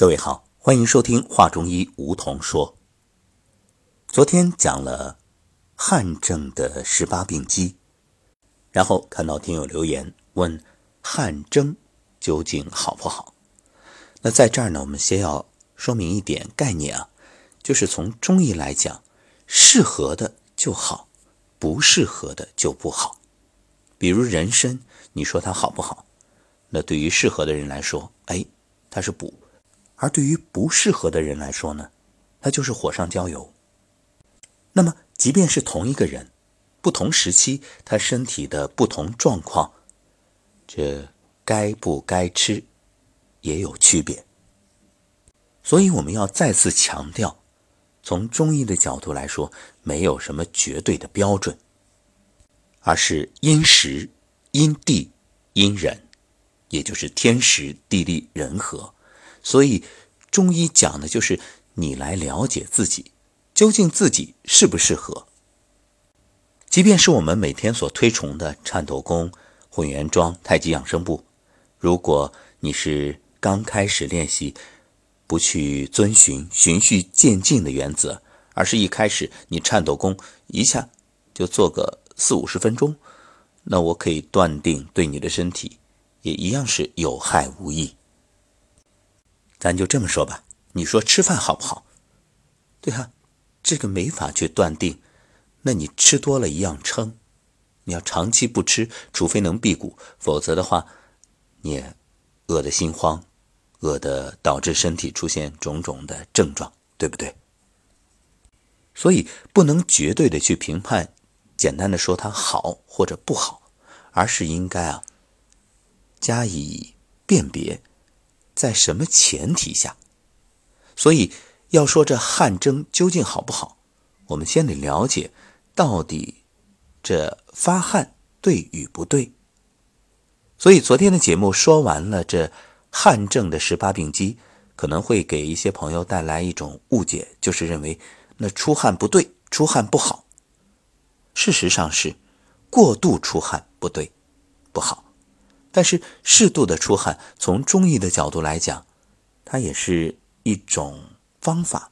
各位好，欢迎收听《话中医》，梧桐说。昨天讲了汗症的十八病机，然后看到听友留言问汗蒸究竟好不好？那在这儿呢，我们先要说明一点概念啊，就是从中医来讲，适合的就好，不适合的就不好。比如人参，你说它好不好？那对于适合的人来说，哎，它是补。而对于不适合的人来说呢，它就是火上浇油。那么，即便是同一个人，不同时期他身体的不同状况，这该不该吃也有区别。所以，我们要再次强调，从中医的角度来说，没有什么绝对的标准，而是因时、因地、因人，也就是天时、地利、人和。所以，中医讲的就是你来了解自己，究竟自己适不适合。即便是我们每天所推崇的颤抖功、混元桩、太极养生步，如果你是刚开始练习，不去遵循循序渐进的原则，而是一开始你颤抖功一下就做个四五十分钟，那我可以断定，对你的身体也一样是有害无益。咱就这么说吧，你说吃饭好不好？对啊，这个没法去断定。那你吃多了一样撑，你要长期不吃，除非能辟谷，否则的话，你也饿得心慌，饿得导致身体出现种种的症状，对不对？所以不能绝对的去评判，简单的说它好或者不好，而是应该啊加以辨别。在什么前提下？所以要说这汗蒸究竟好不好，我们先得了解到底这发汗对与不对。所以昨天的节目说完了这汗症的十八病机，可能会给一些朋友带来一种误解，就是认为那出汗不对，出汗不好。事实上是过度出汗不对，不好。但是适度的出汗，从中医的角度来讲，它也是一种方法，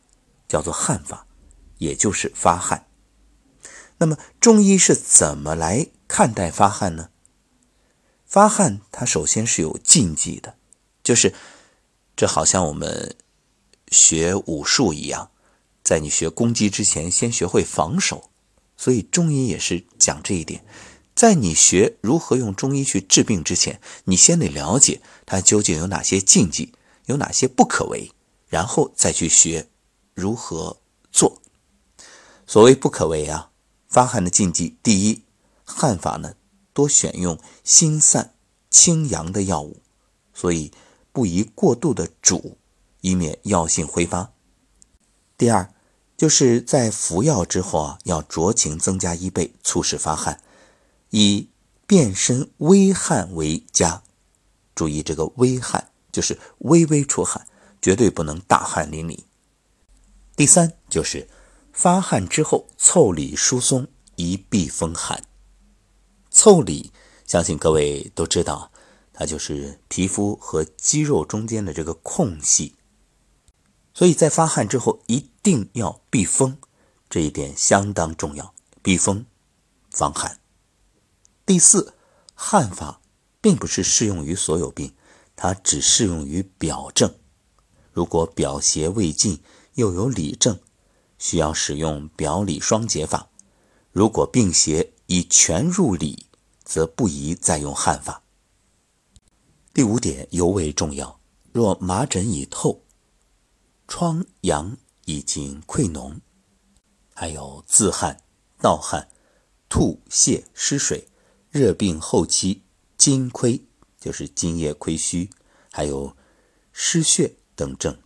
叫做汗法，也就是发汗。那么中医是怎么来看待发汗呢？发汗它首先是有禁忌的，就是这好像我们学武术一样，在你学攻击之前，先学会防守，所以中医也是讲这一点。在你学如何用中医去治病之前，你先得了解它究竟有哪些禁忌，有哪些不可为，然后再去学如何做。所谓不可为啊，发汗的禁忌，第一，汗法呢多选用心散清阳的药物，所以不宜过度的煮，以免药性挥发。第二，就是在服药之后啊，要酌情增加一倍，促使发汗。以变身微汗为佳，注意这个微汗就是微微出汗，绝对不能大汗淋漓。第三就是发汗之后腠理疏松，以避风寒。腠理，相信各位都知道，它就是皮肤和肌肉中间的这个空隙，所以在发汗之后一定要避风，这一点相当重要，避风防寒。第四，汗法并不是适用于所有病，它只适用于表症。如果表邪未尽，又有里症，需要使用表里双解法。如果病邪已全入里，则不宜再用汗法。第五点尤为重要：若麻疹已透，疮疡已经溃脓，还有自汗、盗汗、吐泻、失水。热病后期津亏，就是津液亏虚，还有失血等症，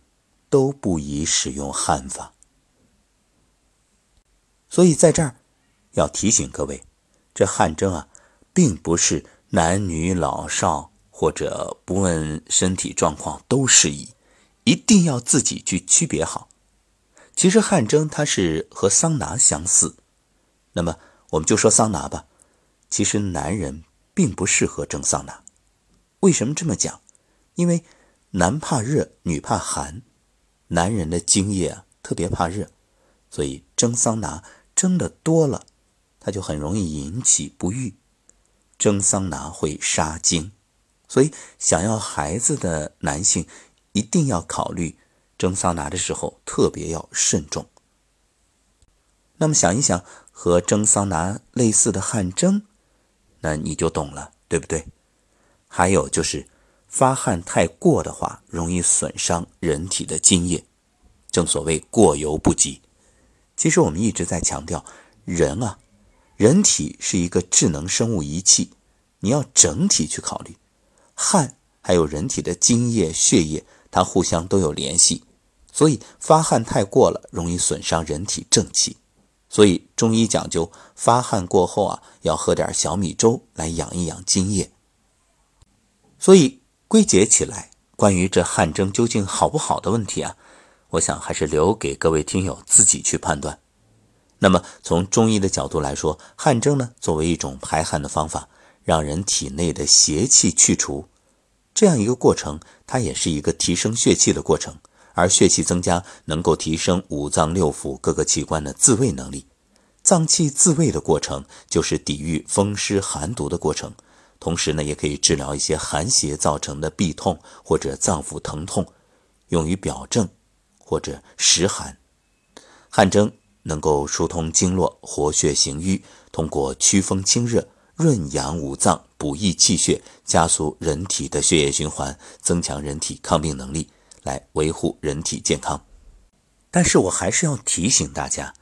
都不宜使用汗法。所以在这儿要提醒各位，这汗蒸啊，并不是男女老少或者不问身体状况都适宜，一定要自己去区别好。其实汗蒸它是和桑拿相似，那么我们就说桑拿吧。其实男人并不适合蒸桑拿，为什么这么讲？因为男怕热，女怕寒，男人的精液啊特别怕热，所以蒸桑拿蒸的多了，它就很容易引起不育。蒸桑拿会杀精，所以想要孩子的男性一定要考虑蒸桑拿的时候特别要慎重。那么想一想，和蒸桑拿类似的汗蒸，那你就懂了，对不对？还有就是发汗太过的话，容易损伤人体的津液，正所谓过犹不及。其实我们一直在强调，人啊。人体是一个智能生物仪器，你要整体去考虑，汗还有人体的津液、血液，它互相都有联系，所以发汗太过了，容易损伤人体正气。所以中医讲究发汗过后啊，要喝点小米粥来养一养津液。所以归结起来，关于这汗蒸究竟好不好的问题啊，我想还是留给各位听友自己去判断。那么，从中医的角度来说，汗蒸呢，作为一种排汗的方法，让人体内的邪气去除，这样一个过程，它也是一个提升血气的过程。而血气增加，能够提升五脏六腑各个器官的自卫能力。脏器自卫的过程，就是抵御风湿寒毒的过程。同时呢，也可以治疗一些寒邪造成的痹痛或者脏腑疼痛，用于表症或者实寒。汗蒸。能够疏通经络、活血行瘀，通过祛风清热、润养五脏、补益气血，加速人体的血液循环，增强人体抗病能力，来维护人体健康。但是我还是要提醒大家，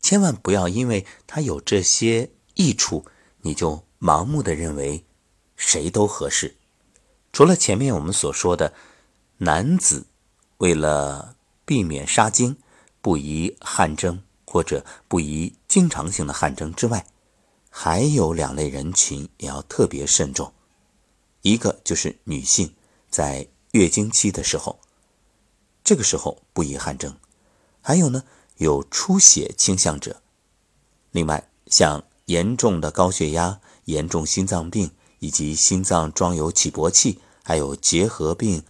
千万不要因为它有这些益处，你就盲目的认为谁都合适。除了前面我们所说的，男子为了避免杀精，不宜汗蒸。或者不宜经常性的汗蒸之外，还有两类人群也要特别慎重。一个就是女性在月经期的时候，这个时候不宜汗蒸；还有呢，有出血倾向者。另外，像严重的高血压、严重心脏病以及心脏装有起搏器，还有结核病、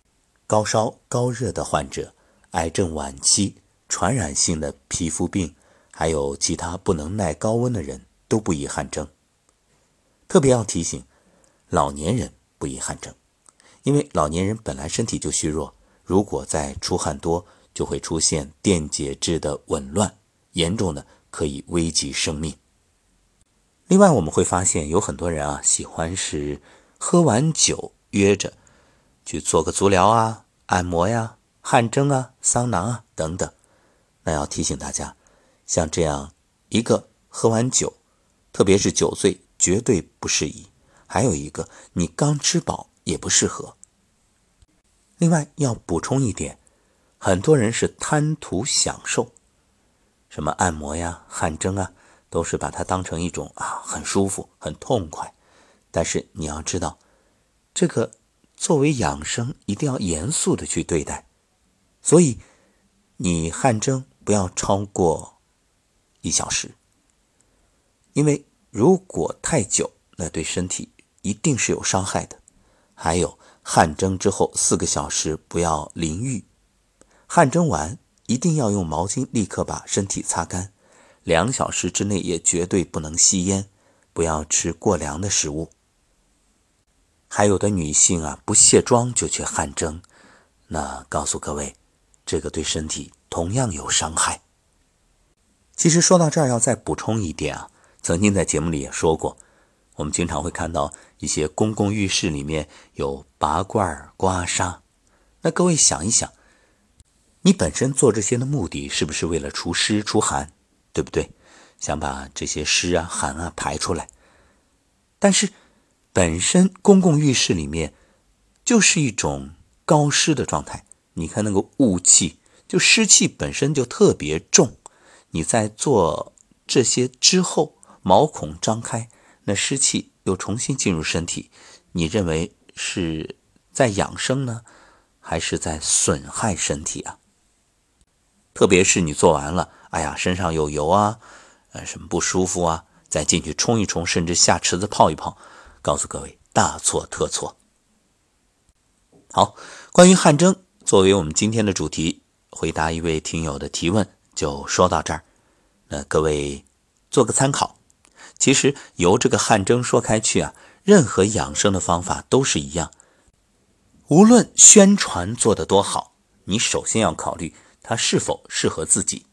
高烧高热的患者，癌症晚期、传染性的皮肤病。还有其他不能耐高温的人都不宜汗蒸。特别要提醒，老年人不宜汗蒸，因为老年人本来身体就虚弱，如果再出汗多，就会出现电解质的紊乱，严重的可以危及生命。另外，我们会发现有很多人啊，喜欢是喝完酒约着去做个足疗啊、按摩呀、汗蒸啊、桑拿啊等等，那要提醒大家。像这样一个喝完酒，特别是酒醉，绝对不适宜。还有一个，你刚吃饱也不适合。另外要补充一点，很多人是贪图享受，什么按摩呀、汗蒸啊，都是把它当成一种啊很舒服、很痛快。但是你要知道，这个作为养生，一定要严肃的去对待。所以你汗蒸不要超过。一小时，因为如果太久，那对身体一定是有伤害的。还有汗蒸之后四个小时不要淋浴，汗蒸完一定要用毛巾立刻把身体擦干。两小时之内也绝对不能吸烟，不要吃过凉的食物。还有的女性啊，不卸妆就去汗蒸，那告诉各位，这个对身体同样有伤害。其实说到这儿，要再补充一点啊。曾经在节目里也说过，我们经常会看到一些公共浴室里面有拔罐、刮痧。那各位想一想，你本身做这些的目的是不是为了除湿除寒，对不对？想把这些湿啊、寒啊排出来。但是，本身公共浴室里面就是一种高湿的状态。你看那个雾气，就湿气本身就特别重。你在做这些之后，毛孔张开，那湿气又重新进入身体，你认为是在养生呢，还是在损害身体啊？特别是你做完了，哎呀，身上有油啊，呃，什么不舒服啊，再进去冲一冲，甚至下池子泡一泡，告诉各位，大错特错。好。关于汗蒸，作为我们今天的主题，回答一位听友的提问就说到这儿。那各位做个参考。其实由这个汗蒸说开去啊，任何养生的方法都是一样。无论宣传做得多好，你首先要考虑它是否适合自己，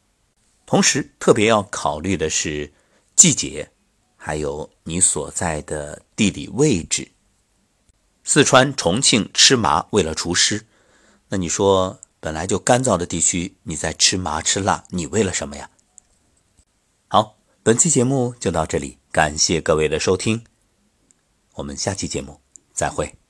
同时特别要考虑的是季节，还有你所在的地理位置。四川、重庆吃麻为了除湿，那你说本来就干燥的地区，你在吃麻吃辣，你为了什么呀？好。本期节目就到这里，感谢各位的收听，我们下期节目再会。